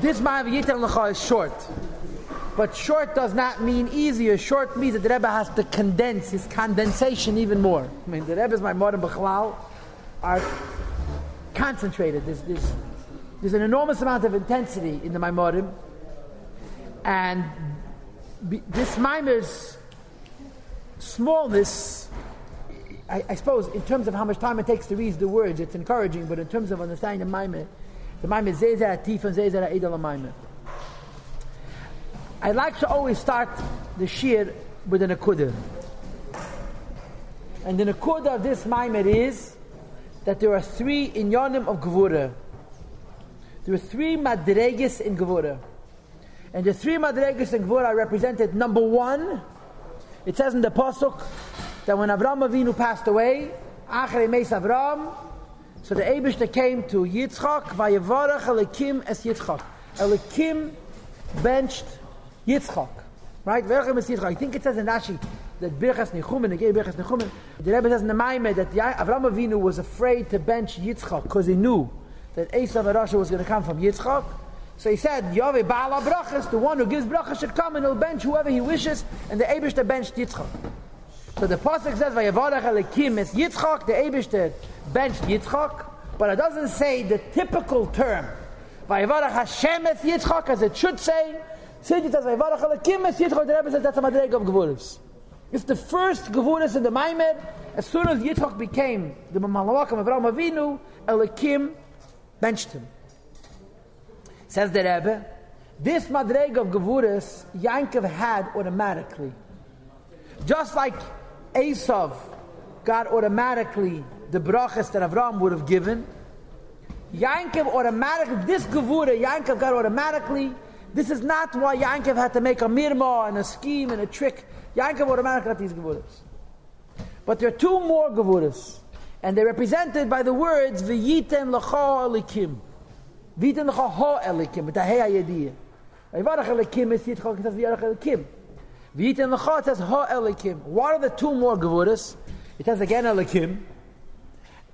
this Ma'av Yitan L'cha is short. But short does not mean easier. Short means that the Rebbe has to condense his condensation even more. I mean, the Rebbe's my modern are concentrated. There's, there's, there's an enormous amount of intensity in the Maimorim. And be, this Maimer's smallness, I, I, suppose, in terms of how much time it takes to read the words, it's encouraging, but in terms of understanding the Maimer, the Zezah Atif and Zezah Eidel Maimer. I like to always start the shir with an akudah. And the akudah of this Maimer is that there are three inyanim of Gevura. There are three madreges in Gevura. And the three madreges in Gevura are represented. Number one, it says in the Pasuk that when Avram Avinu passed away, Achrei Meis Avram, so the Abishta came to Yitzchak, Vayevarach Elikim es Yitzchak. Elikim benched Yitzchak. Right? I think it says in Rashi that Birchas Nechumen, the Birchas Nechumen, the Rebbe says in the Maimeh that Avram Avinu was afraid to bench Yitzchak because he knew that Esav Arasha was going to come from Yitzchak. So he said, Yahweh Baal Brachas, the one who gives Brachas should come and he'll bench whoever he wishes, and the Abishter benched Yitzchak. So the Pasuk says, Vayavarach Alekim is Yitzchak, the Abishter benched Yitzchak, but it doesn't say the typical term. Vayavarach Hashem es Yitzchak, as it should say, Says it says, Vayivarach Alakim es Yitzchak, the Rebbe says that's a madreg of Gevuris. It's the first Gevuris in the Maimed. As soon as Yitzchak became the Malawakam of Avraham Avinu, Alakim benched him. Says the Rebbe, this madreg of Gevuris, Yankov had automatically. Just like Esav got automatically the brachas that Avram would have given, Yankov automatically, this Gevura, Yankov got automatically this is not why Yankov had to make a mirma and a scheme and a trick. Yankov automatically got these gevuras. But there are two more gevuras, and they're represented by the words v'yiten l'cha elikim. V'yiten l'cha ha elikim, hey ayediyah. V'yvarach elikim is yitchak, it says elikim. V'yiten l'cha, it says ha elikim. What are the two more gevuras? It says again elikim.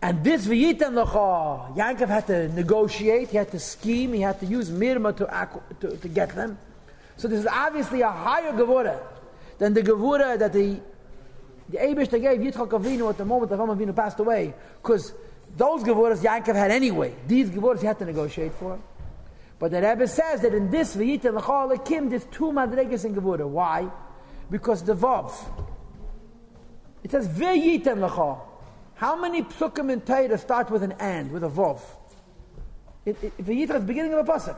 And this V'yitan Lecha, Yankov had to negotiate, he had to scheme, he had to use Mirma to, to, to get them. So this is obviously a higher Gevura than the Gevura that the the Abish gave Yitzchak Avinu at the moment that Avinu passed away, because those Gevuras Yankov had anyway. These Gevuras he had to negotiate for. But the Rebbe says that in this V'yitan Lecha Lekim, there's two Madregas in Gevura. Why? Because the Vav. It says V'yitan Lecha. How many psukim in Torah start with an and, with a vov? It, yitra is the beginning of a pasuk.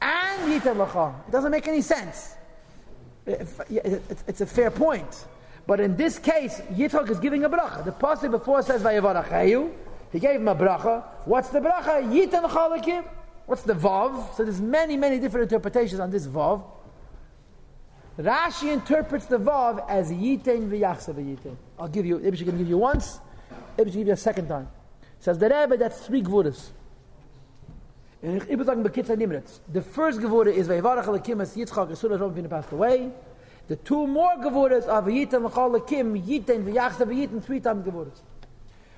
And yitra lacha. It doesn't make any sense. It, it's a fair point. But in this case, Yitzchak is giving a bracha. The pasuk before says Vayavarachayu. He gave him a bracha. What's the bracha? Yitan chalakim. What's the vav? So there's many, many different interpretations on this vav. Rashi interprets the vav as yitain v'yachsa v'yitain. I'll give you. She can give you once. Maybe give you a second time. Says the Rebbe, that's three Gvuras. And ich sagen bekitzer nimretz. The first Gevura is Vayvarach Alekim as Yitzchak as soon as Rabbi passed away. The two more Gevuras are Vayitan L'chal Alekim, Yitain, V'yachsa, Vayitan, three times Gevuras.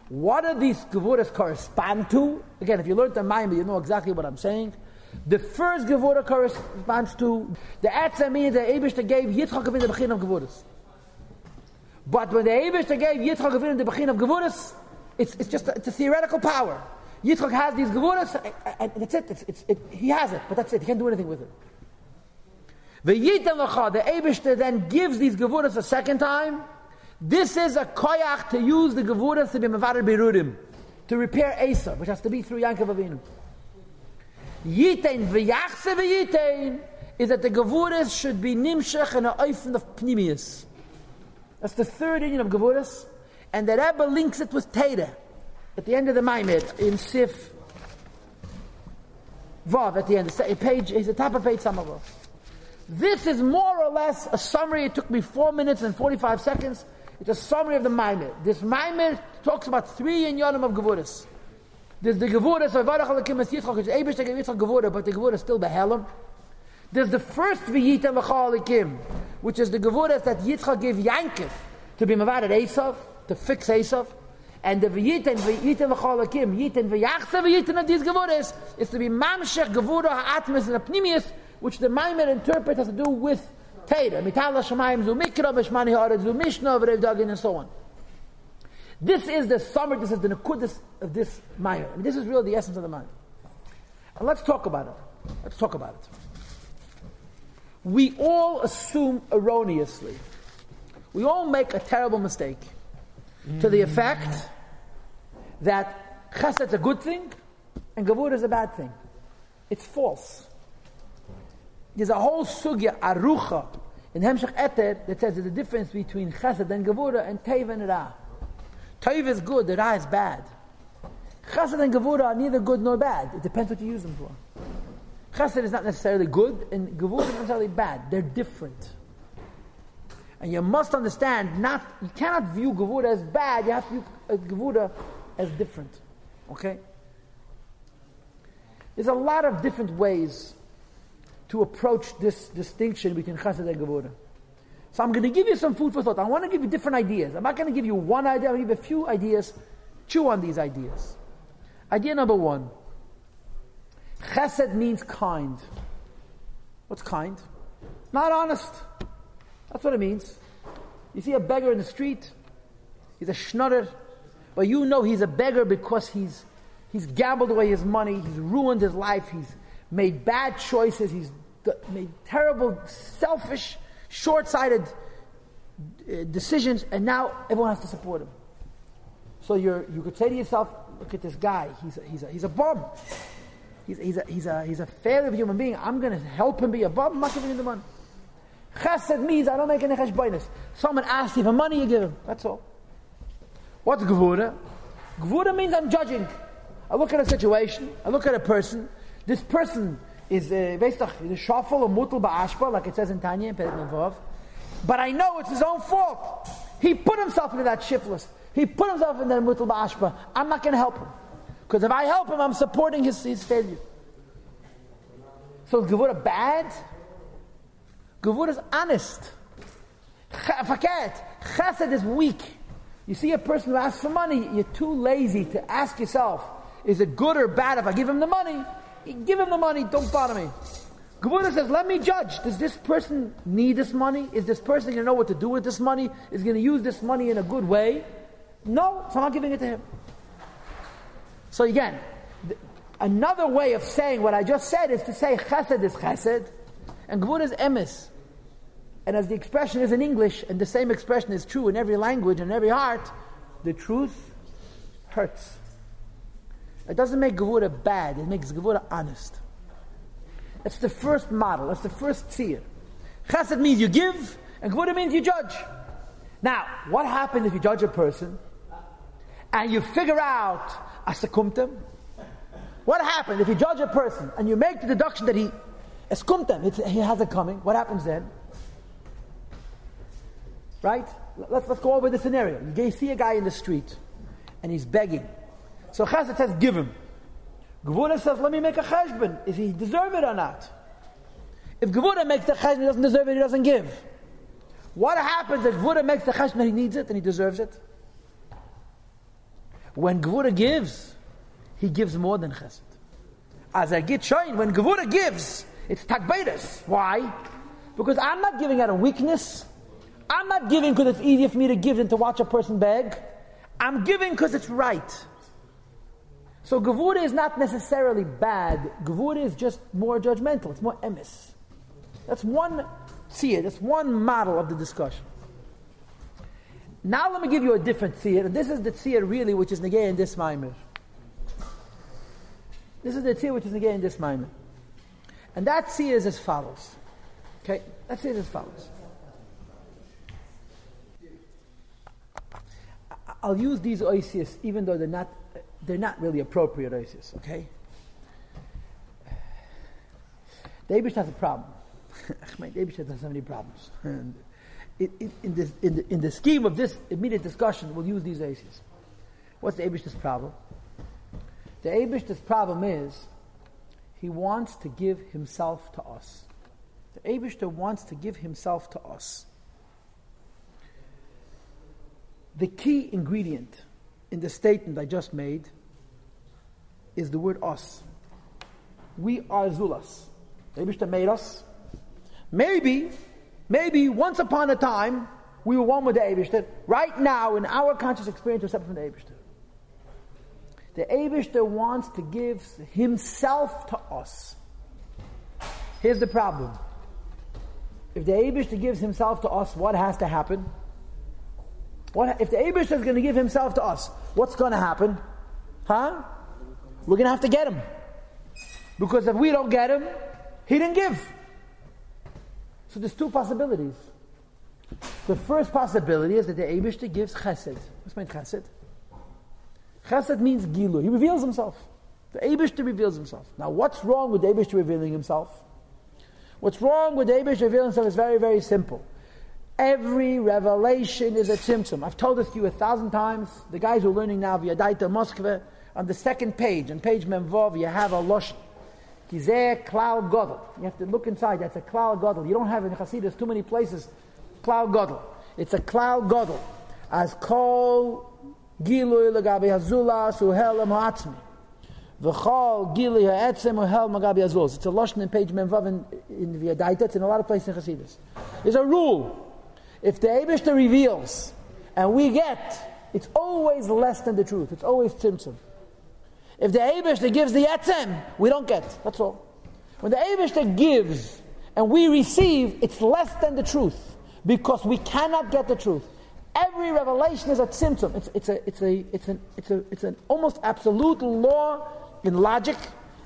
What do these Gevuras correspond to? Again, if you learned the mind, you know exactly what I'm saying. The first Gevura corresponds to the Atzami, the Abish that gave Yitzchak in the Bechin of Gevuras. But when the Abishter gave Yitzchak Avinu the Bechin of Gevuras, it's, it's just a, it's a theoretical power. Yitzchak has these Gevuras, and, that's it. It's, it's, it. He has it, but that's it. He can't do anything with it. The Yitan the Abishter then gives these Gevuras a second time. This is a koyach to use the Gevuras to be Mavadir Berudim, to repair Asa, which has to be through Yankov Avinu. Yitain v'yachse v'yitain is that the Gevuras should be nimshach and oifen of Pnimius. That's the third union of Gevuras. And the Rebbe links it with Teda at the end of the Maimed in Sif Vav at the end. The page is the top of page Samavah. This is more or less a summary. It took me four minutes and 45 seconds. It's a summary of the Maimed. This Maimed talks about three inyanim of Gevuras. There's the Gevuras of Varach Alakim Es Yitzchak, which is Abish to Yitzchak Gevura, but the Gevura is still Behelim. There's the first V'yita Mechalikim, which is the Gevuras that Yitzchak gave Yankov to be Mavad Esav, to fix Esav. And the v'yiten v'yiten v'cholakim, yiten v'yachse v'yiten of these gevuras is to be mamshech gevura ha'atmis and apnimius, which the Maimer interpret has to do with Teira. Mitala shamayim zu mikra, b'shmani ha'aret zu v'rev dagin, and so on. This is the summary, this is the nekudis of this Maimer. I mean, this is really the essence of the Maimer. And let's talk about it. Let's talk about it. We all assume erroneously. We all make a terrible mistake to the effect that chesed is a good thing and gavur is a bad thing. It's false. There's a whole sugya, arucha, in Hemshech Eter that says there's a difference between chesed and gavura and teiv and ra. Teiv is good, the ra is bad. Chesed and gavura are neither good nor bad. It depends what you use them for. Chesed is not necessarily good, and gavura is not necessarily bad. They're different. And you must understand, not you cannot view Gevura as bad, you have to view uh, Gevura as different. Okay? There's a lot of different ways to approach this distinction between Chesed and Gevura. So I'm going to give you some food for thought. I want to give you different ideas. I'm not going to give you one idea, I'm going to give you a few ideas. Chew on these ideas. Idea number one Chesed means kind. What's kind? Not honest. That's what it means. You see a beggar in the street, he's a schnutter, but you know he's a beggar because he's, he's gambled away his money, he's ruined his life, he's made bad choices, he's made terrible, selfish, short sighted uh, decisions, and now everyone has to support him. So you you could say to yourself, look at this guy, he's a, he's a, he's a bum. He's, he's, a, he's, a, he's a failure of a human being. I'm going to help him be a bum. Giving him the money. Chesed means I don't make any cheshbonis. Someone asks you for money, you give him. That's all. What's gvura? Gvura means I'm judging. I look at a situation, I look at a person. This person is, eh, weißt doch, is a shuffle or mutal ba'ashpa, like it says in Tanya in Perek But I know it's his own fault. He put himself into that shiftless. He put himself in that mutal ba'ashpa. I'm not going to help him. Because if I help him, I'm supporting his, his failure. So gvura bad? Gevur is honest. Faket. Chesed is weak. You see a person who asks for money, you're too lazy to ask yourself, is it good or bad if I give him the money? Give him the money, don't bother me. Gevura says, let me judge. Does this person need this money? Is this person going to know what to do with this money? Is going to use this money in a good way? No, so I'm not giving it to him. So again, th- another way of saying what I just said is to say chesed is chesed, and gevura is emes. And as the expression is in English, and the same expression is true in every language and every heart, the truth hurts. It doesn't make Gevura bad, it makes Gevura honest. That's the first model, that's the first tzir. Chesed means you give, and Gevura means you judge. Now, what happens if you judge a person and you figure out a sekumtem? What happens if you judge a person and you make the deduction that he eskumtem, he has it coming? What happens then? Right? Let's, let's go over the scenario. You see a guy in the street and he's begging. So Chesed says, give him. Gevura says, let me make a cheshbon. Is he deserve it or not? If Gevura makes the cheshbon, he doesn't deserve it, he doesn't give. What happens if Gevura makes the cheshbon, he needs it and he deserves it? When Gevura gives, he gives more than chesed. As I get shown, when Gevura gives, it's takbeidus. Why? Because I'm not giving out of weakness. I'm not giving because it's easier for me to give than to watch a person beg. I'm giving because it's right. So Gevura is not necessarily bad. Gevura is just more judgmental. It's more emis. That's one tzir. That's one model of the discussion. Now let me give you a different tzir. And this is the tzir really which is negay in this maimer. This is the tzir which is negay in this maimer. And that tzir is as follows. Okay? That tzir is as follows. I'll use these oasis even though they're not, they're not really appropriate oasis, okay? The Abish has a problem. the Abish has so many problems. And in, in, in, this, in, the, in the scheme of this immediate discussion, we'll use these oasis. What's the Abish's problem? The Abish's problem is he wants to give himself to us. The Abishter wants to give himself to us the key ingredient in the statement I just made is the word us. We are Zulas. The Abishta made us. Maybe, maybe once upon a time, we were one with the Abishta. Right now, in our conscious experience, we're separate from the Abishta. The Abishta wants to give himself to us. Here's the problem. If the Abishta gives himself to us, what has to happen? What, if the Abishta is going to give himself to us, what's going to happen? Huh? We're going to have to get him. Because if we don't get him, he didn't give. So there's two possibilities. The first possibility is that the Abishta gives chesed. What's meant chesed? Chesed means gilu. He reveals himself. The Abishta reveals himself. Now, what's wrong with the Abishta revealing himself? What's wrong with the Abishta revealing himself is very, very simple. Every revelation is a symptom. I've told this to you a thousand times. The guys who are learning now via Daita Moskva, on the second page, on page Memvov, you have a losh. Kizeh klal godel. You have to look inside. That's a klal godel. You don't have in Hasidus too many places klal godel. It's a klal godel. As kol gilui legabi hazulas uhelem ha'atzmi. V'chol gili ha'etzem uhel magabi hazulas. It's a loshon in page Memvav in, in V'yadaita. It's in a lot of places in Hasidus. It's a rule. If the Abishta reveals and we get, it's always less than the truth. It's always tzimtzum. If the Abishta gives the etzem, we don't get. That's all. When the Abishta gives and we receive, it's less than the truth because we cannot get the truth. Every revelation is a symptom. It's, it's, a, it's, a, it's, an, it's, a, it's an almost absolute law in logic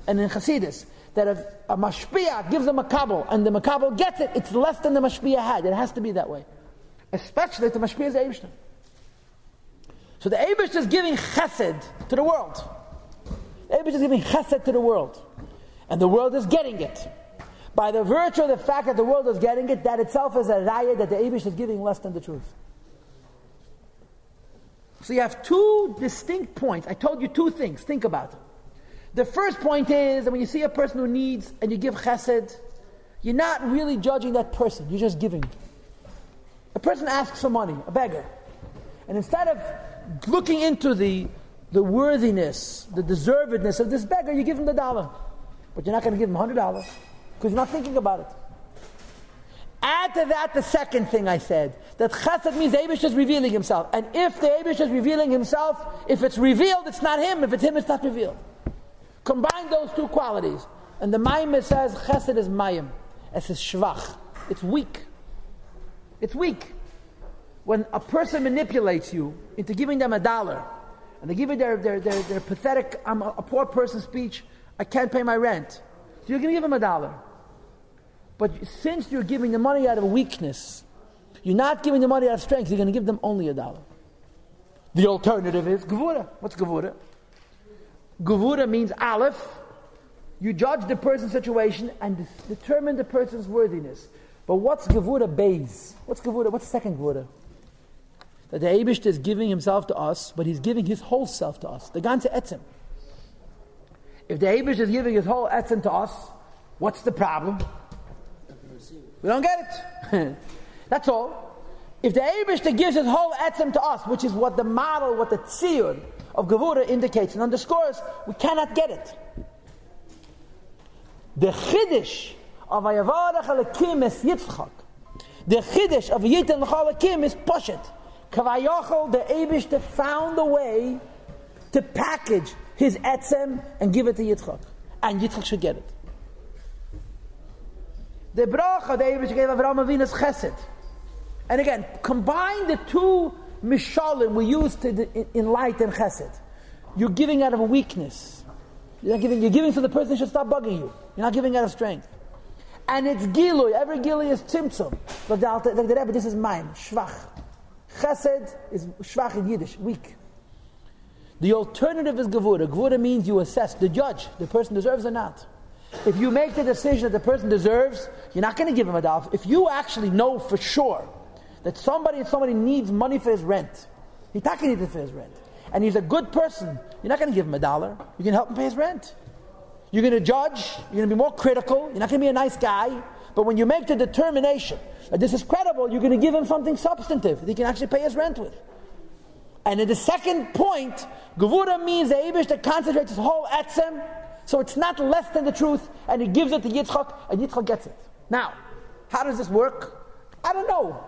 and in Hasidus that if a mashpia gives a makabel and the makabel gets it, it's less than the mashpia had. It has to be that way. Especially if the mashpia is Eibishter. So the Eibishter is giving chesed to the world. The Eibishter is giving chesed to the world. And the world is getting it. By the virtue of the fact that the world is getting it, that itself is a raya that the Eibishter is giving less than the truth. So you have two distinct points. I told you two things. Think about them. The first point is that when you see a person who needs and you give chesed, you're not really judging that person, you're just giving. A person asks for money, a beggar. And instead of looking into the, the worthiness, the deservedness of this beggar, you give him the dollar. But you're not going to give him $100 because you're not thinking about it. Add to that the second thing I said that chesed means the Abish is revealing himself. And if the Abish is revealing himself, if it's revealed, it's not him. If it's him, it's not revealed. Combine those two qualities. And the Maimah says chesed is mayim. It's shvach. It's weak. It's weak. When a person manipulates you into giving them a dollar, and they give you their, their, their, their pathetic, I'm a, a poor person speech, I can't pay my rent. So you're going to give them a dollar. But since you're giving the money out of weakness, you're not giving the money out of strength, you're going to give them only a dollar. The alternative is Gevura. What's Gevura? Gevura means Aleph. You judge the person's situation and determine the person's worthiness. But what's Gevura Beis? What's Gevura? What's second Gevura? That the Abish is giving himself to us, but he's giving his whole self to us. The ganze Etzem. If the Abish is giving his whole Etzem to us, what's the problem? We don't get it. That's all. If the Abishta gives his whole etzem to us, which is what the model, what the tziyur of Gevura indicates and underscores, we cannot get it. The chiddush of Ayavarach Alakim is Yitzchak. The chiddush of Yitin Alakim is Poshet. Kavayachol, the Abishta found a way to package his etzem and give it to Yitzchak. And Yitzchak should get it. The bracha the Abishta gave Avraham Avinu's chesed. And again, combine the two mishalim we use to enlighten chesed. You're giving out of a weakness. You're not giving. You're giving so the person should stop bugging you. You're not giving out of strength. And it's gilui. Every gilui is tzimtzum. Like the, like the Rebbe, this is mine. Shvach. Chesed is shvach in Yiddish, weak. The alternative is gevura. Gevura means you assess the judge, the person deserves or not. If you make the decision that the person deserves, you're not going to give him a dollar. If you actually know for sure that somebody somebody needs money for his rent. He's not going to need it for his rent. And he's a good person. You're not going to give him a dollar. Going to help him pay his rent. You're going to judge. You're going to be more critical. You're not going to be a nice guy. But when you make the determination that this is credible, you're going to give him something substantive that he can actually pay his rent with. And in the second point, Gevura means the Abish that concentrates his whole etzem, so it's not less than the truth, and he gives it to Yitzchak, and Yitzchak gets it. Now, how does this work? I don't know.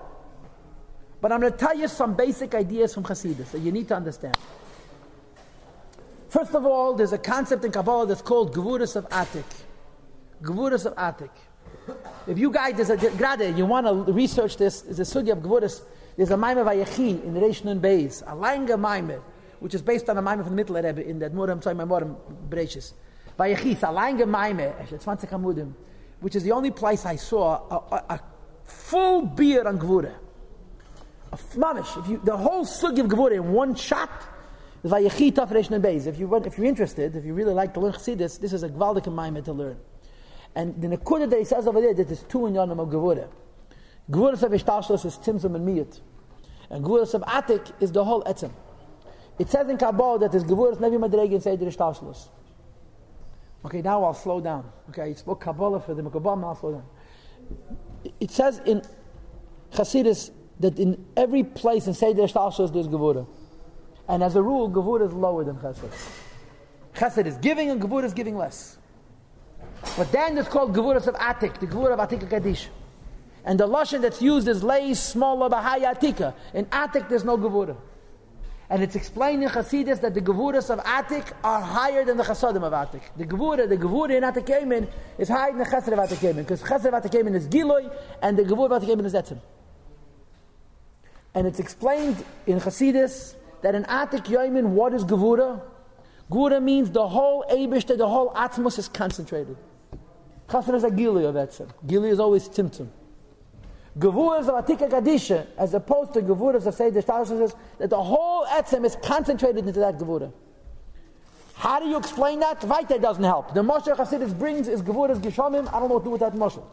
But I'm going to tell you some basic ideas from Hasidus that you need to understand. First of all, there's a concept in Kabbalah that's called Gevurus of Atik. Gevurus of Atik. If you guys, there's a grade, you want to research this, there's a sugya of Gevurus. There's a Maimah Vayechi in the Reish Nun Beis, a Langa Maimah, which is based on a Maimah from the Mittler Rebbe in that Muram, sorry, my Muram Bereshis. Vayechi, it's a Langa Maimah, 20 Hamudim, which is the only place I saw a, a, a full beer on Gevurah. A mamish, if you, the whole sugya of Gevurah in one shot, the Vayechi. If, you, if you're interested, if you really like to learn Chassidus, this is a Gvaldik Maimah to learn. And the Nekuda that he says over there, that there's two in Yonim of Gevurah. Gevurah of Ishtashlos is Tzimtzum and Miyut. And Gevurah of Atik is the whole Etzem. It says in Kabbalah that there's Gevurah Nevi Madregi and Seder Ishtashlos. Okay, now I'll slow down. Okay, I spoke Kabbalah for the Kabbalah, I'll slow down. It says in Chassidus that in every place in Seder Ishtashlos there's Gevurah. And as a rule, Gevurah is lower than Chesed. Chesed is giving and Gevurah is giving less. But then it's called Gevurah of Atik, the Gevurah of Atik Kaddish. And the Lashon that's used is Lei Smaller Bahaya Atika. In Atik there's no Gevurah. And it's explained in Chasidus that the Gevuras of Atik are higher than the Chasadim of Atik. The Gevurah, the Gevurah in Atik Yemen is higher than the Chesed of Atik Yemen. Because Chesed of Atik Yemen is Giloy and the Gevurah of Atik Yemen is Etzim. And it's explained in Chasidus that in Atik Yemen, what is Gevurah? Gevurah means the whole Abishta, the whole Atmos is concentrated. Chassid is a Gili of Etzem. Gili is always Timtum. is of Atika Kadisha, as opposed to Gevuras of Seder Shtash, that the whole Etzem is concentrated into that Gevura. How do you explain that? Weiter doesn't help. The Moshe Chassidus brings is Gevuras Gishomim. I don't know what to do with that Moshe.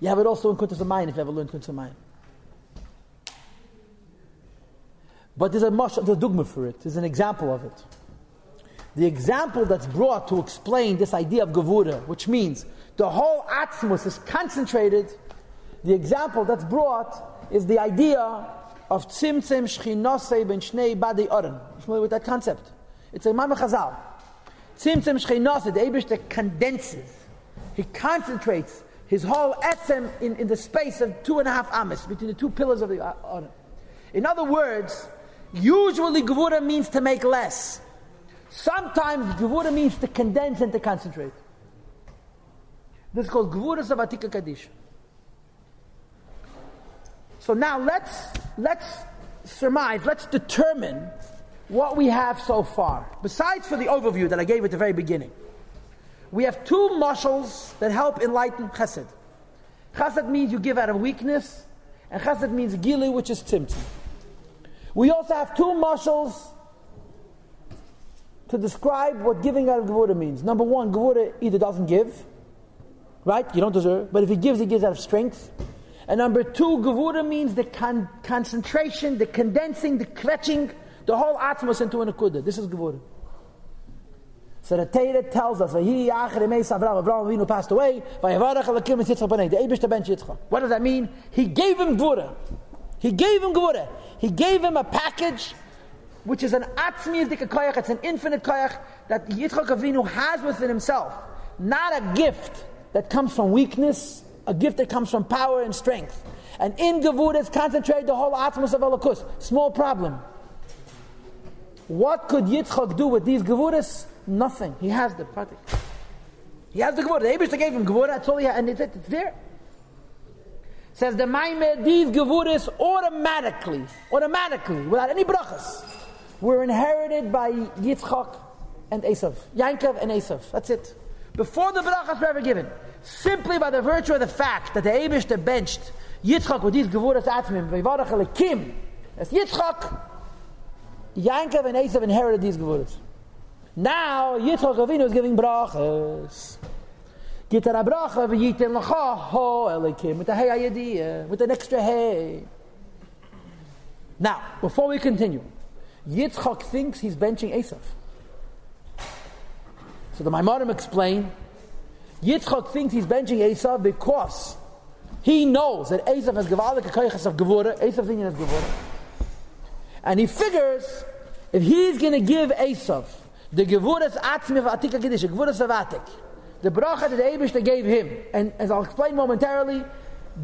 You have it also in Kuntas Amayim if you ever learned Kuntas Amayim. But there's a Moshe, there's a dogma for it. There's an example of it. The example that's brought to explain this idea of Gevura, which means the whole Atzmus is concentrated the example that's brought is the idea of tzimtzim shchinosei ben shnei badi oren. Familiar with that concept? It's a Mama Chazal. Tzimtzim shchinosei, the Abish that condenses. He concentrates his whole etzem in, in the space of two and a half amas, between the two pillars of the uh, oren. In other words, usually Gevura means to make less. Sometimes Gevura means to condense and to concentrate. This is called Gevura Savatika Kaddish. So now let's let's surmise, let's determine what we have so far. Besides for the overview that I gave at the very beginning, we have two muscles that help enlighten chesed. Chesed means you give out of weakness, and chesed means gili, which is tzimtzum. We also have two muscles to describe what giving out of Gevura means. Number one, Gevura either doesn't give, right? You don't deserve, but if he gives, he gives out of strength. And number two, Gevura means the con- concentration, the condensing, the clutching, the whole atmos into an akudah. This is Gevura. So the Torah tells us, Avraham Avinu passed away, What does that mean? He gave him Gevura. He gave him Gevura. He gave him a package which is an atzmi koyach, it's an infinite koyach that Yitzchak Avinu has within himself. Not a gift that comes from weakness, a gift that comes from power and strength. And in Gevurah is concentrated the whole atmos of Elokus. Small problem. What could Yitzchak do with these Gevuras? Nothing. He has the party. He has the Gevurah. The Abish gave him Gevurah, that's all he had, and it's, it's there. Says the Maimed, these Gevuras automatically, automatically, without any brachas, were inherited by Yitzchak and Esav. Yankov and Esav. That's it. Before the brachas were ever given simply by the virtue of the fact that the Abishter benched Yitzchak with these Gevuras Atmim, Vevarach Alekim, as Yitzchak, Yankov and Esav inherited these Gevuras. Now, Yitzchak Avinu is giving brachas. Gitar bracha v'yitin l'cha ho elikim with the hey ayadiyah, with an extra hey. Now, before we continue, Yitzchak thinks he's benching Esav. So the Maimonim explain Yitzchak thinks he's benching Esav because he knows that Esav has Gevalik Kaychas of Gevura. Esav thinking has Gevura. And he figures if he's going to give Esav the Gevuras Atzmi Atika Kiddush, Gevuras of Atik, the bracha that Abish gave him, and as I'll explain momentarily,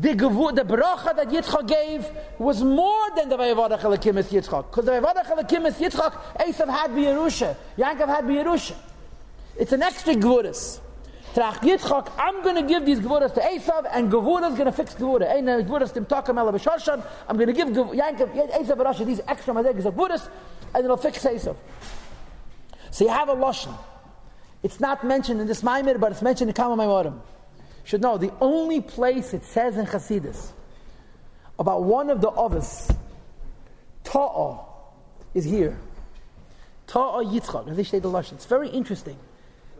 the the bracha that Yitzchak gave was more than the Vayavada Chalakim Yitzchak. Because the Vayavada Chalakim es Yitzchak, Esav had B'Yerusha, Yankov had B'Yerusha. It's an extra Gevuras. Trach Yitzchak, I'm going to give these Gevuras to Esav, and Gevuras going to fix Gevura. Ein Gevuras tim Takam Ela B'Shoshan, I'm going to give Yankov, Esav Rasha these extra Madegas of Gevuras, and it'll fix Esav. So you have a Lashon. It's not mentioned in this Maimir, but it's mentioned in Kama Maimorim should know the only place it says in Chasidus about one of the others, Ta'a, is here. Ta'a Yitzchak, as they say the Lashon. It's very interesting.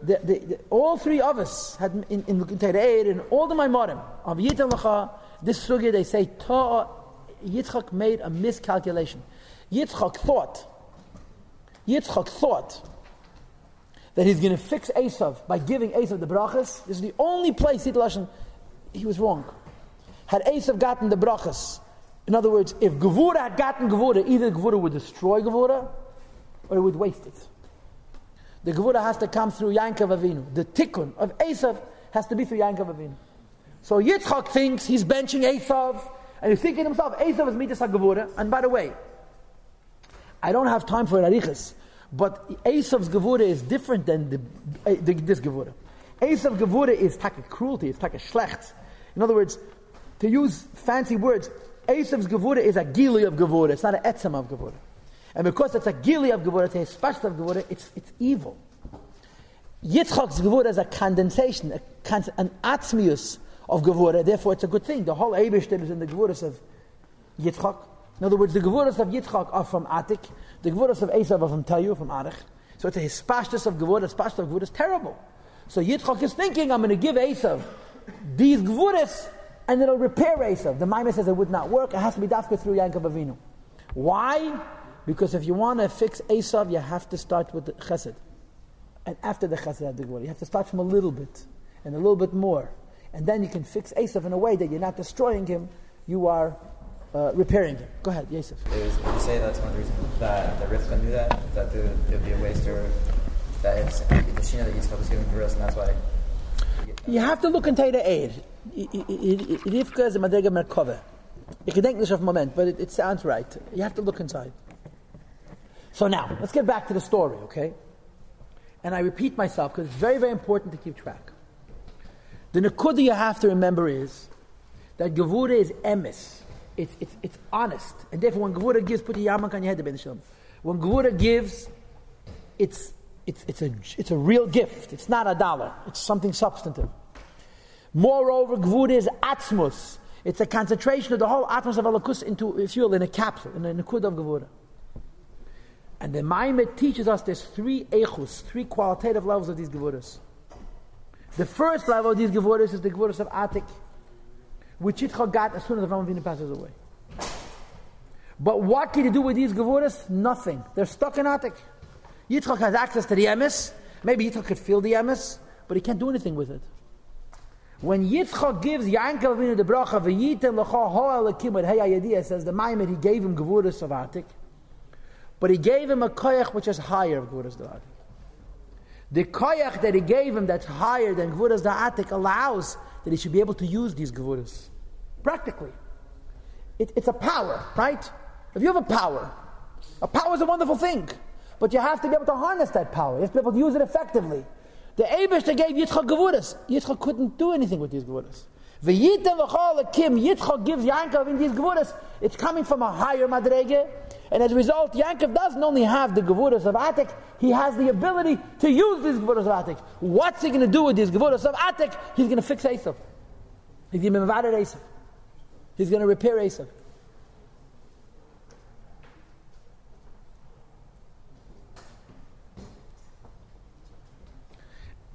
The, the, the, all three of us had in, in, Tereid and all the Maimorim of Lacha, this sugya they say Ta'a Yitzchak made a miscalculation. Yitzchak thought, Yitzchak thought that he's going to fix Esav by giving Esav the brachas. This is the only place he was wrong. Had Esav gotten the brachas, in other words, if Gevura had gotten Gevura, either Gevura would destroy Gevura or it would waste it. The Gevura has to come through Yankov Avinu. The tikkun of Esav has to be through Yankov Avinu. So Yitzchak thinks he's benching Esav, and he's thinking to himself, Esav is Midas HaGevura. And by the way, I don't have time for Arichas. But Esav's Gevura is different than the, uh, the, this Gevura. Esav's Gevura is taka cruelty, it's taka schlecht. In other words, to use fancy words, Esav's Gevura is a gili of Gevura, it's not an etzem of Gevura. And because it's a gili of Gevura, it's a special of Gevura, it's, it's evil. Yitzchak's Gevura is a condensation, a, an atzmius of Gevura, therefore it's a good thing. The whole Eibishter is in the Gevuras of Yitzchak. In other words, the Gevuras of Yitzchak are from Atik, the Gevuras of Esav are from Tayu, from Arich. So it's a hispashtus of Gevuras, pashtus of Gevuras, terrible. So Yitzchak is thinking, I'm going to give Esav these Gevuras, and it'll repair Esav. The Maimon says it would not work, it has to be dafka through Yankov Avinu. Why? Because if you want to fix Esav, you have to start with the chesed. And after the chesed, the Gevura. You have to start from a little bit, and a little bit more. And then you can fix Esav in a way that you're not destroying him, you are uh, repairing them. Go ahead, Yosef. you say that's one of the reasons that the Rivka knew that, that there would be a waste or that it's the Shina that Yitzchak was giving for us, and that's why. You have to look into the aid. Rivka is a Madrega Merkova. You can think this of moment, but it, it sounds right. You have to look inside. So now, let's get back to the story, okay? And I repeat myself because it's very, very important to keep track. The Nakuda you have to remember is that Gevura is emis it's, it's, it's honest. And therefore, when Gevura gives, put your yarmulke on your head, Ben Shalom. When Gevura gives, it's, it's, it's, a, it's a real gift. It's not a dollar. It's something substantive. Moreover, Gevura is atzmus. It's a concentration of the whole atmos of Alakus into, if you will, in a capsule, in a Nakud of Gevura. And the Maimed teaches us there's three echus, three qualitative levels of these Gevuras. The first level of these Gevuras is the Gevuras of Atik which Yitzchak got as soon as Avraham Avinu passes away. But what can you do with these Gevuras? Nothing. They're stuck in Atik. Yitzchak has access to the emes. Maybe Yitzchak could feel the emes, but he can't do anything with it. When Yitzchak gives Yankov Avinu the bracha, v'yitem l'cha ho'al l'kimud hey says the Maimed, he gave him Gevuras of Atik, but he gave him a koyach which is higher of Gevuras of Atik. The koyach that he gave him that's higher than Gevuras Atik allows that he should be able to use these gevuras. Practically. It, it's a power, right? If you have a power, a power is a wonderful thing, but you have to be able to harness that power. You have to be able to use it effectively. The Abish that gave Yitzchak gevuras, Yitzchak couldn't do anything with these gevuras. Kim Yitzchak gives Yankov in these gevuras. It's coming from a higher madrege, and as a result, Yankov doesn't only have the gevuras of Atik, he has the ability to use these gevuras of Atik. What's he going to do with these gevuras of Atik? He's going to fix Esav. He's going to mevaded Esav. He's going to repair Esav.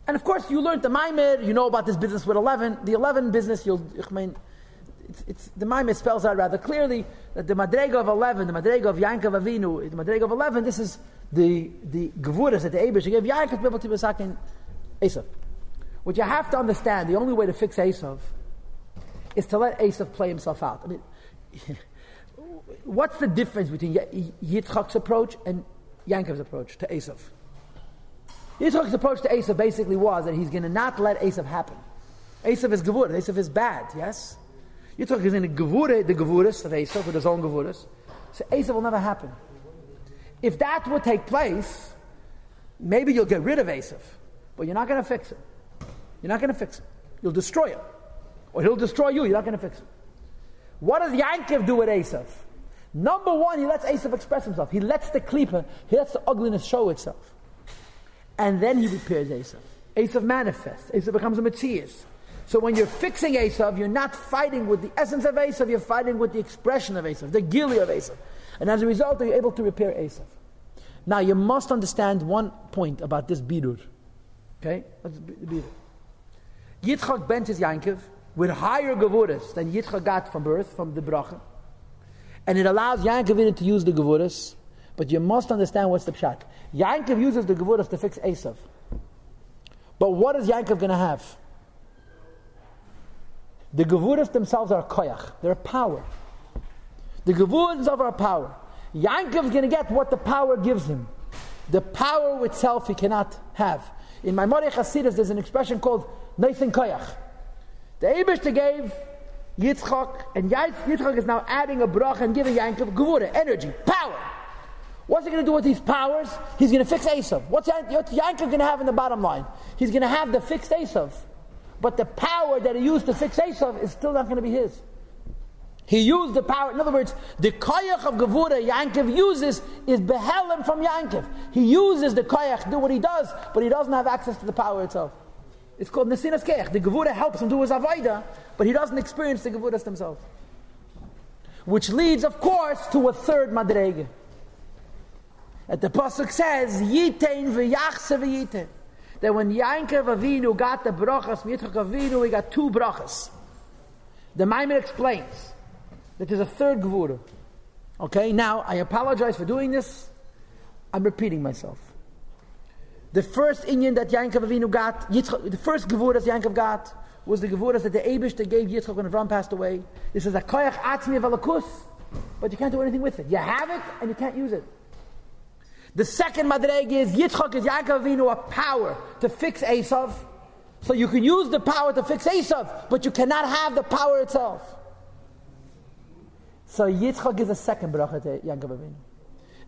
And of course, you learned the Maimer, you know about this business with 11. The 11 business, you'll, I mean, it's, it's, the Maimer spells out rather clearly that the Madrega of 11, the Madrega of Yankov Avinu, the Madrega of 11, this is the, the Gevuras that the Abish gave Yankov to be able to be saking Esav. What you have to understand, the only way to fix Esav is to let Esav play himself out. I mean, what's the difference between Yitzchak's approach and Yankov's approach to Esav? Yitzchak's approach to Esav basically was that he's going to not let Esav happen. Esav is Gevurah, Esav is bad, yes? Yitzchak is in the Gevurah, the Gevuras of Esav, with his own Gevuras. So Esav will never happen. If that would take place, maybe you'll get rid of Esav, but you're not going to fix it. You're not going to fix it. You'll destroy him. Or he'll destroy you, you're not going to fix it. What does Yankov do with Esav? Number one, he lets Esav express himself. He lets the klipa, he lets the ugliness show itself. And then he repairs Esav. Esav manifests. Esav becomes a Matthias. So when you're fixing Esav, you're not fighting with the essence of Esav, you're fighting with the expression of Esav, the gili of Esav. And as a result, you're able to repair Esav. Now you must understand one point about this birur. Okay? What's the birur? Yitzchak bent his Yankov with higher gevuras than Yitzchak got from birth, from the bracha. And it allows Yankov to use the gevuras, but you must understand what's the pshat. Yankov uses the gevuras to fix Esav. But what is Yankov going to have? The gevuras themselves are koyach. They're power. The gevuras of our power. Yankov is going to get what the power gives him. The power itself he cannot have. In my Maimonides Hasidus, there's an expression called Nathan Koyach. The Abishta gave Yitzchak, and Yitzchak is now adding a brach and giving Yankov gevura, energy, power. What's he going to do with these powers? He's going to fix Esav. What's, what's Yankov going to have in the bottom line? He's going to have the fixed Esav. But the power that he used to fix Esav is still not going to be his. He used the power. In other words, the koyach of Gevura Yankiv uses is behelim from Yankiv. He uses the koyach do what he does, but he doesn't have access to the power itself. It's called Nesinas Keach. The Gevura helps him do his Avaida, but he doesn't experience the Gevuras themselves. Which leads, of course, to a third Madrege. That the Pasuk says, Yitain v'yachse v'yitain. That when Yankov Avinu got the brachas, Yitzchak Avinu, he got two brachas. The Maimon explains that there's a third Gevura. Okay, now I apologize for doing this. I'm repeating myself. The first Indian that Yankov Avinu got, Yitzchak, the first Gevura that Yankov got, was the Gevura that the Abish that gave Yitzchak when Avram passed away. This is a Koyach Atzmi Valakus, but you can't do anything with it. You have it and you can't use it. The second Madreg is Yitzchak is Yankov Avinu a power to fix Esav. So you can use the power to fix Esav, but you cannot have the power itself. So Yitzchak is a second bracha to Yankov Avinu.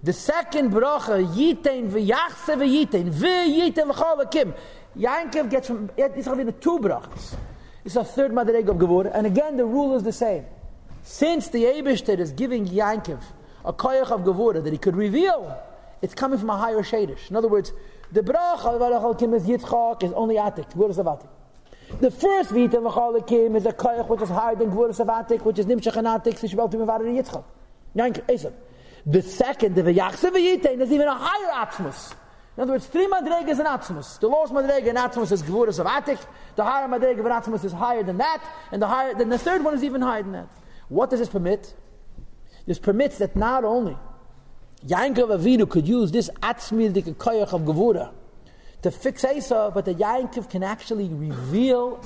The second bracha, Yitain v'yachse v'yitain, v'yitain l'chol akim. Yankov gets from Yitzchak Avinu two brachas. It's a third Madreg of Gevur. And again, the rule is the same. Since the Eibishter is giving Yankov a koyach of Gevura that he could reveal, it's coming from a higher shadish. In other words, the bracha of Alachakim is Yitzchak is only Atik, Gvuras of Atik. The first Vita Lachalakim is a koyach which is higher than Gvuras of Atik, which is Nimshach and Atik, Sishbel to Mivara Yitzchak. The second, the V'yachse V'yitain, is even a higher Atzmus. In other words, three madregas in Atzmus. The lowest madrega in Atzmus is Gvuras of Atik. The higher madrega of Atzmus is higher than that, and the higher, then the third one is even higher than that. What does this permit? This permits that not only Yankov Avinu could use this Atzmi the koyach of Gevura to fix Esav, but the Yankov can actually reveal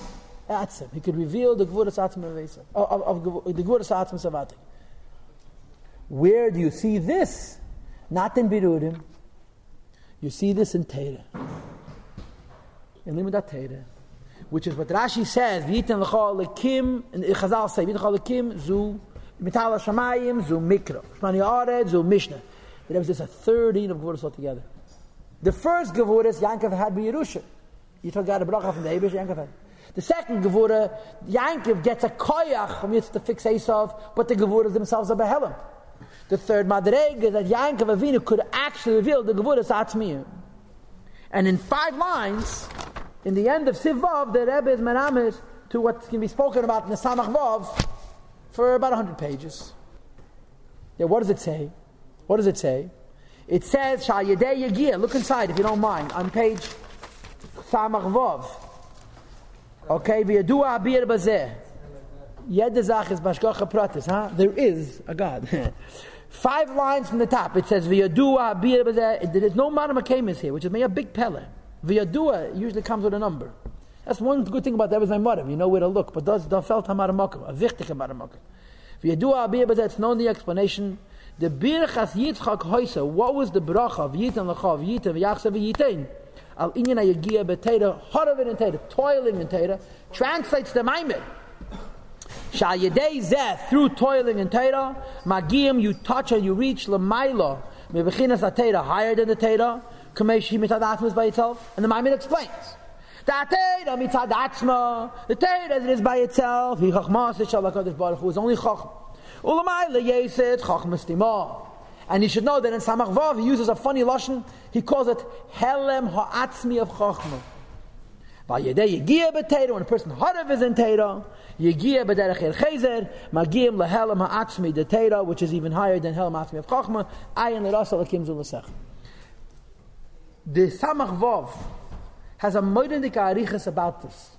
Atzim. He could reveal the Gevuras Atzim of Esav, of, of, of the Gevuras Atzim of Atik. Where do you see this? Not in Birudim. You see this in Teira. In Limudat Teira. Which is what Rashi says, V'yitin l'chol lekim, and Chazal say, V'yitin l'chol lekim, zu mital shamayim zu mikro. Shmani ared, zu mishnah. There was just a third in of Gevuras altogether. The first Gevuras, Yankov had by Yerusha. You Yitzchak got a bracha from the Abish, Yankov had. The second Gevura, Yankov gets a koyach from Yitzchak to fix Esav, but the Gevuras themselves are Behelim. The third Madreg is that Yankov Avinu could actually reveal the Gevuras Atzmiyah. And in five lines, in the end of Sivav, the Rebbe is Meramis to what can be spoken about in the Samach Vav for about 100 pages. Yeah, what does it say? What does it say? It says, Shal Yedei Yagir, look inside if you don't mind, on page Samach. Okay, V'yadua Abir Bazeh. Yedezach is Bashgacha Pratis, huh? There is a God. Five lines from the top. It says V'yadua Abir Bazeh. There is no Manamakemis here, which is maybe a big pella. V'yadua usually comes with a number. That's one good thing about that was my mother. You know where to look. But does da felt hamaramakam, a wichtige hamaramakam. V'yadua abiyah, but it's known the explanation. The birchas Yitzchak hoisa, what was the bracha of Yitan lechav, Yitan v'yachsa v'yitain? Al inyan ha'yagia b'teira, horavin in teira, toiling in teira, translates the maimed. Sha'yedei zeh, through toiling in teira, magiyim, you touch and you reach lemaila, mebechinas ha'teira, higher than the teira, kameshi mitadatmas by itself. And the maimed explains. The Teira mitzad atzma, the Teira as it is by itself, he chachmas shal HaKadosh Baruch Hu, only chachma. And you should know that in Samach Vav he uses a funny lashon. He calls it helem ha'atzmi of chachma. By yedei yegia b'teira, when a person harav is in teira, yegia b'derech el chezer, magiyim lehelem ha'atzmi de teira, which is even higher than helem ha'atzmi of chachma, ayin l'rasa l'kim zulasech. The Samach Vav has a moedendik arichas about this.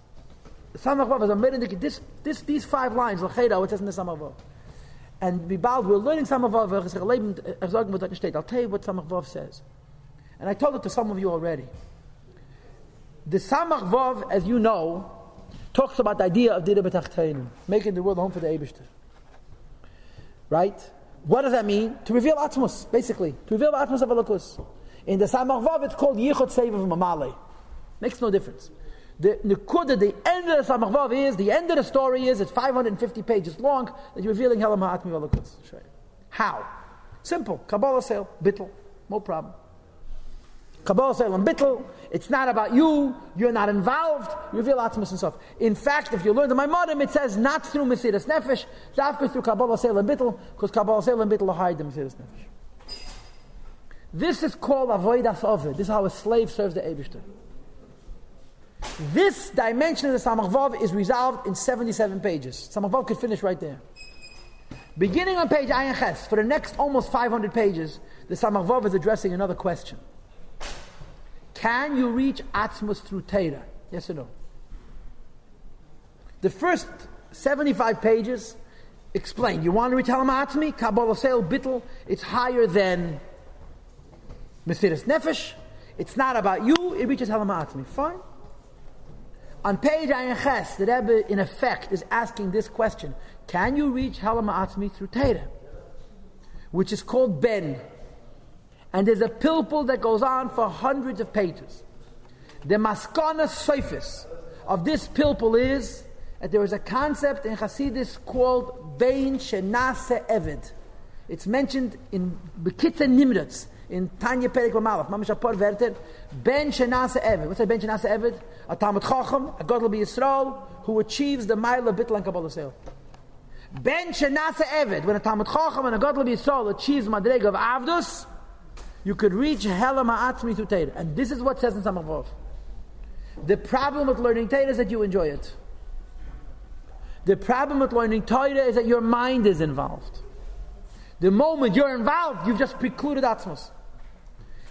The Samach Vav has a moedendik, this, this, these five lines, l'cheda, which is in the Samach Vav. And Bibal, we're learning Samach Vav, I'll tell you what Samach Vav says. And I told it to some of you already. The Samach Vav, as you know, talks about the idea of Dira B'tachtonim, making the world home for the Eibishter. Right? What does that mean? To reveal Atmos, basically. To reveal Atmos of Elokus. In the Samach Vav, it's called Yichot Seiv of Mamale. Makes no difference. The Nikuda, the end of the Samach Vav is, the end of the story is, it's 550 pages long, that you're revealing Helam Ha'atmi. How? Simple. Kabbalah sale, bittel, no problem. Kabbalah sale and bittel, it's not about you, you're not involved, you reveal Atmos and stuff. In fact, if you learn the Maimonim, it says not through Mesiris Nefesh, dafka through Kabbalah sale and bittel, because Kabbalah sale and bittel are higher than Mesiris Nefesh. This is called Avoidas Ovid. This is how a slave serves the Eibishter. This dimension of the Samach Vav is resolved in 77 pages. Samach Vav could finish right there. Beginning on page Ayin Ches, for the next almost 500 pages, the Samach Vav is addressing another question. Can you reach Atzmus through Torah? Yes or no? The first 75 pages explain. You want to reach Halam Atzmi? Kabbalah Seil Bittel. It's higher than Mesiris Nefesh. It's not about you. It reaches Halam Atzmi. Fine. On page Ayin Ches, the Rebbe, in effect, is asking this question Can you reach Halam Atzmi through Torah? Which is called Ben. And there's a pilpul that goes on for hundreds of pages. The maskana soifis of this pilpul is that there is a concept in Hasidus called Bein Shenase Eved. It's mentioned in Bekitza Nimrats, in Tanya Perik Malach, Mamish Apor Verter, Ben Shenase Eved. What's that Ben Shenase Eved? A Talmud Chacham, a Godel Yisrael, who achieves the mile of Bitl and Kabbalah Sale. Ben Shenase Eved, when a Talmud Chacham and a Godel Yisrael achieves Madreg of Avdus, you could reach Hela Ma'atzmi through Torah. And this is what says in Samachvov. The problem with learning Torah is that you enjoy it. The problem with learning Torah is that your mind is involved. The moment you're involved, you've just precluded Atzmos.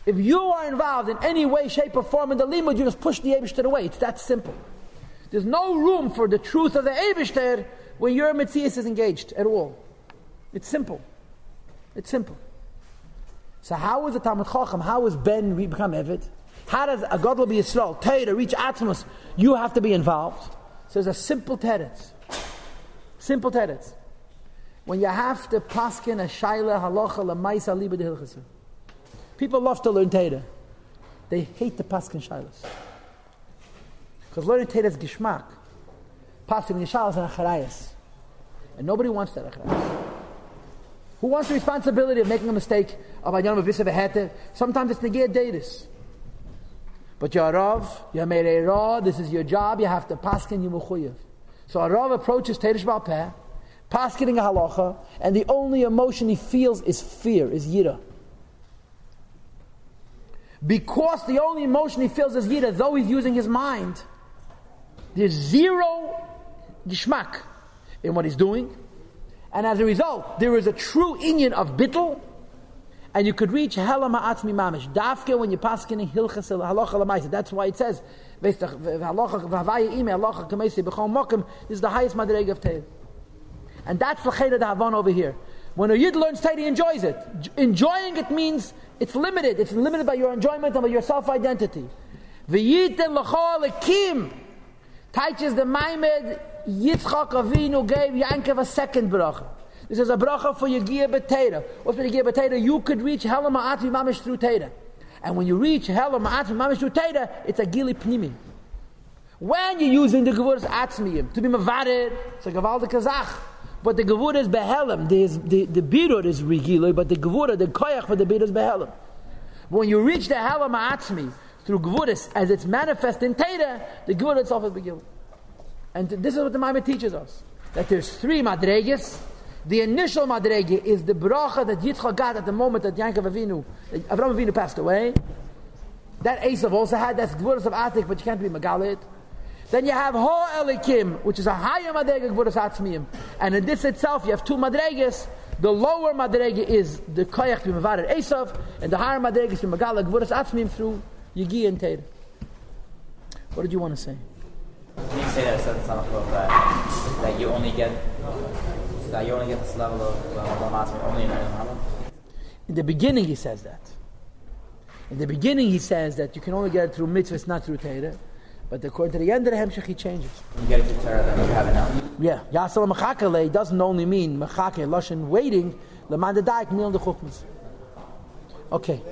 If you are involved in any way, shape, or form in the limud, you just push the Abishter away. It's that simple. There's no room for the truth of the Abishter when your Metzias is engaged at all. It's simple. It's simple. So how is a Talmud Chacham? How is Ben become Evid? How does a God will be Yisrael? Torah reach Atmos? You have to be involved. So there's a simple teretz. Simple teretz. When you have to paskin a shaila halacha lemaisa liba de hilchasa. People love to learn Torah. They hate the paskin shailas. Because learning Torah is gishmak. Paskin yishalas are acharayas. And nobody wants that acharayas. Who wants the responsibility of making a mistake of Anyam Visavahete? Sometimes it's Negir Datis. But you're a Rav, you're a Rav, this is your job, you have to paskin you mechuyev. So a Rav approaches Teresh Balpeh, paskening a halacha, and the only emotion he feels is fear, is yira. Because the only emotion he feels is yira, though he's using his mind, there's zero gishmak in what he's doing, and as a result, there is a true inyan of bittel, and you could reach hela ma'atzmi mamish. Dafke when you're paskin hilchas halacha. That's why it says, this is the highest madreg of Teil. And that's the chayda Havon over here. When a yid learns Torah, he enjoys it. Enjoying it means it's limited. It's limited by your enjoyment and by your self-identity. V'yiten l'chol lekim teaches the Maimed Yitzchak Avinu gave Yankov a second bracha. This is a bracha for Yagiyah B'Teira. What's for Yagiyah B'Teira? You could reach Hela Ma'atvi Mamish through Teira. And when you reach Hela Ma'atvi Mamish through Teira, it's a Gili Pnimi. When you're using the Gevuras Atzmiyim, to be Mavarid, it's a Gavaldi Kazach. But the Gevura is Behelim, the, the, the Birur is Rigiloi, but the Gevura, the Koyach for the Birur is Behelim. When you reach the Hela Ma'atzmi through Gevuras, as it's manifest in Teira, the Gevura itself is Begil. And this is what the Maimon teaches us. That there's three Madregas, the initial madrege is the bracha that Yitzchak got at the moment that Yankov Avinu, Avram Avinu passed away. That Esav also had, that's Gvuras of Atik, but you can't be Megalit. Then you have Ho Elikim, which is a higher madrege Gvuras Atzmiyim. And in this itself, you have two madreges. The lower madrege is the Koyach to Esav, and the higher madrege is to Gvuras Atzmiyim through Yigi and Teir. What did you want to say? Can you say that it says in Samachot that, that you only get that you only get this level of uh, only in Muhammad? In the beginning, he says that. In the beginning, he says that you can only get it through mitzvahs, not through Torah. But according to the end of the Hemshech, he changes. You get it through Torah, then you have it now. Yeah, Yasal Mechakele doesn't only mean Mechake, Lashon, waiting, Lemanda Daik, Mil the Chukmas. Okay.